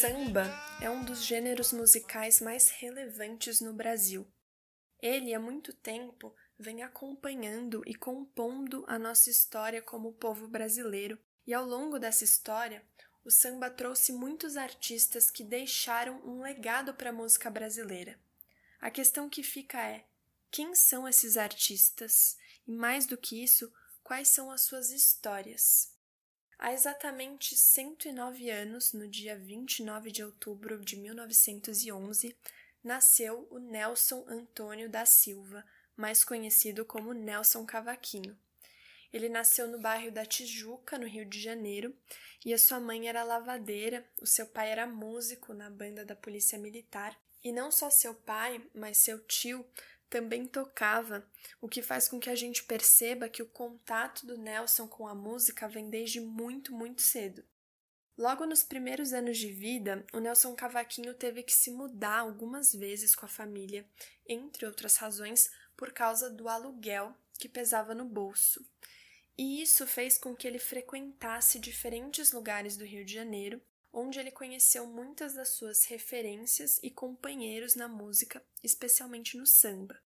samba é um dos gêneros musicais mais relevantes no Brasil. Ele, há muito tempo, vem acompanhando e compondo a nossa história como povo brasileiro, e ao longo dessa história, o samba trouxe muitos artistas que deixaram um legado para a música brasileira. A questão que fica é: quem são esses artistas? E mais do que isso, quais são as suas histórias? Há exatamente 109 anos, no dia 29 de outubro de 1911, nasceu o Nelson Antônio da Silva, mais conhecido como Nelson Cavaquinho. Ele nasceu no bairro da Tijuca, no Rio de Janeiro, e a sua mãe era lavadeira, o seu pai era músico na banda da Polícia Militar. E não só seu pai, mas seu tio também tocava, o que faz com que a gente perceba que o contato do Nelson com a música vem desde muito, muito cedo. Logo nos primeiros anos de vida, o Nelson Cavaquinho teve que se mudar algumas vezes com a família, entre outras razões, por causa do aluguel que pesava no bolso. E isso fez com que ele frequentasse diferentes lugares do Rio de Janeiro, onde ele conheceu muitas das suas referências e companheiros na música, especialmente no samba.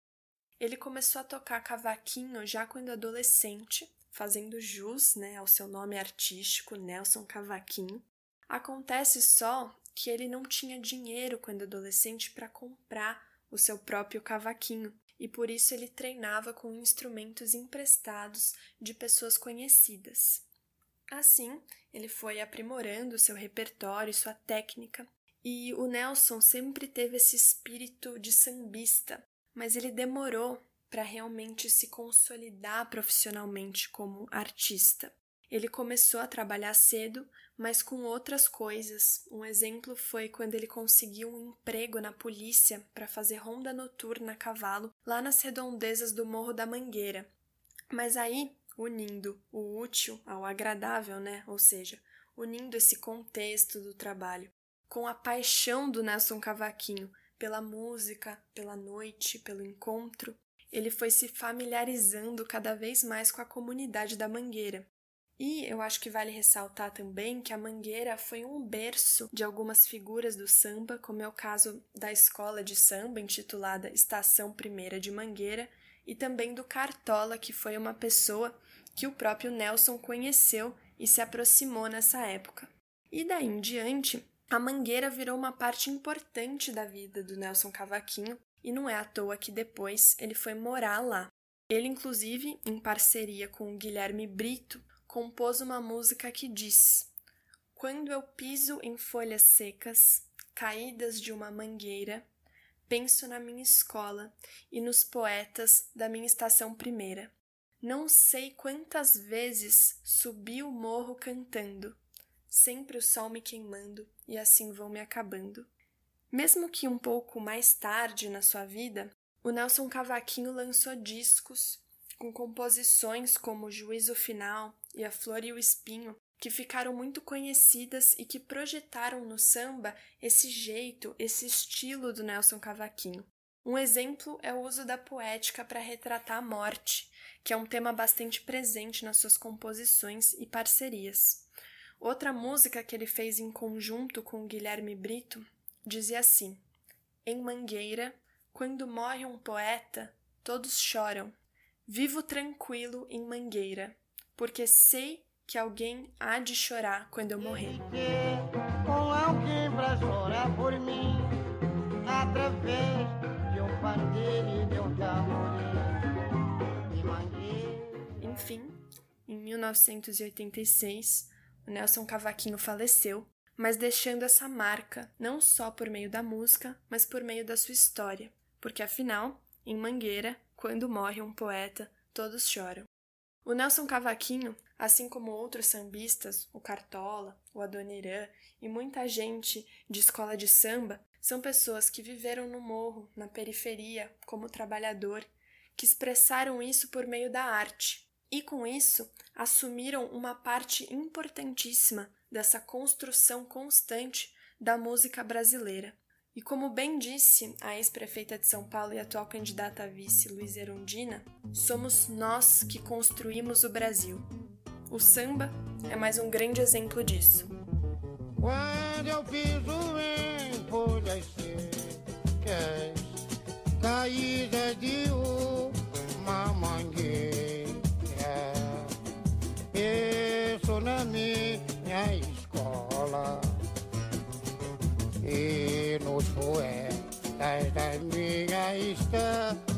Ele começou a tocar cavaquinho já quando adolescente, fazendo jus né, ao seu nome artístico, Nelson Cavaquinho. Acontece só que ele não tinha dinheiro quando adolescente para comprar o seu próprio cavaquinho, e por isso ele treinava com instrumentos emprestados de pessoas conhecidas. Assim, ele foi aprimorando seu repertório e sua técnica, e o Nelson sempre teve esse espírito de sambista, mas ele demorou para realmente se consolidar profissionalmente como artista. Ele começou a trabalhar cedo, mas com outras coisas. Um exemplo foi quando ele conseguiu um emprego na polícia para fazer ronda noturna a cavalo lá nas redondezas do Morro da Mangueira. Mas aí unindo o útil ao agradável, né? Ou seja, unindo esse contexto do trabalho com a paixão do Nelson Cavaquinho pela música, pela noite, pelo encontro, ele foi se familiarizando cada vez mais com a comunidade da Mangueira. E eu acho que vale ressaltar também que a Mangueira foi um berço de algumas figuras do samba, como é o caso da escola de samba intitulada Estação Primeira de Mangueira, e também do Cartola, que foi uma pessoa que o próprio Nelson conheceu e se aproximou nessa época. E daí em diante, a Mangueira virou uma parte importante da vida do Nelson Cavaquinho, e não é à toa que depois ele foi morar lá. Ele, inclusive, em parceria com o Guilherme Brito, compôs uma música que diz: Quando eu piso em folhas secas, caídas de uma mangueira, penso na minha escola e nos poetas da minha estação primeira. Não sei quantas vezes subi o morro cantando, sempre o sol me queimando e assim vou me acabando. Mesmo que um pouco mais tarde na sua vida, o Nelson Cavaquinho lançou discos com composições como Juízo Final e A Flor e o Espinho, que ficaram muito conhecidas e que projetaram no samba esse jeito, esse estilo do Nelson Cavaquinho. Um exemplo é o uso da poética para retratar a morte, que é um tema bastante presente nas suas composições e parcerias. Outra música que ele fez em conjunto com Guilherme Brito dizia assim: Em Mangueira, quando morre um poeta, todos choram. Vivo tranquilo em Mangueira, porque sei que alguém há de chorar quando eu morrer. Com alguém pra chorar por mim, através de um pandeiro e de um Enfim, em 1986, o Nelson Cavaquinho faleceu, mas deixando essa marca não só por meio da música, mas por meio da sua história, porque afinal, em Mangueira, quando morre um poeta, todos choram. O Nelson Cavaquinho, assim como outros sambistas, o Cartola, o Adoniran e muita gente de escola de samba, são pessoas que viveram no morro, na periferia, como trabalhador, que expressaram isso por meio da arte. E com isso, assumiram uma parte importantíssima dessa construção constante da música brasileira. E como bem disse a ex-prefeita de São Paulo e atual candidata a vice, Luiz Erundina, somos nós que construímos o Brasil. O samba é mais um grande exemplo disso. Quando eu piso em folhas secas, caída de uma mangueira, penso na minha escola e nos poetas da minha estância.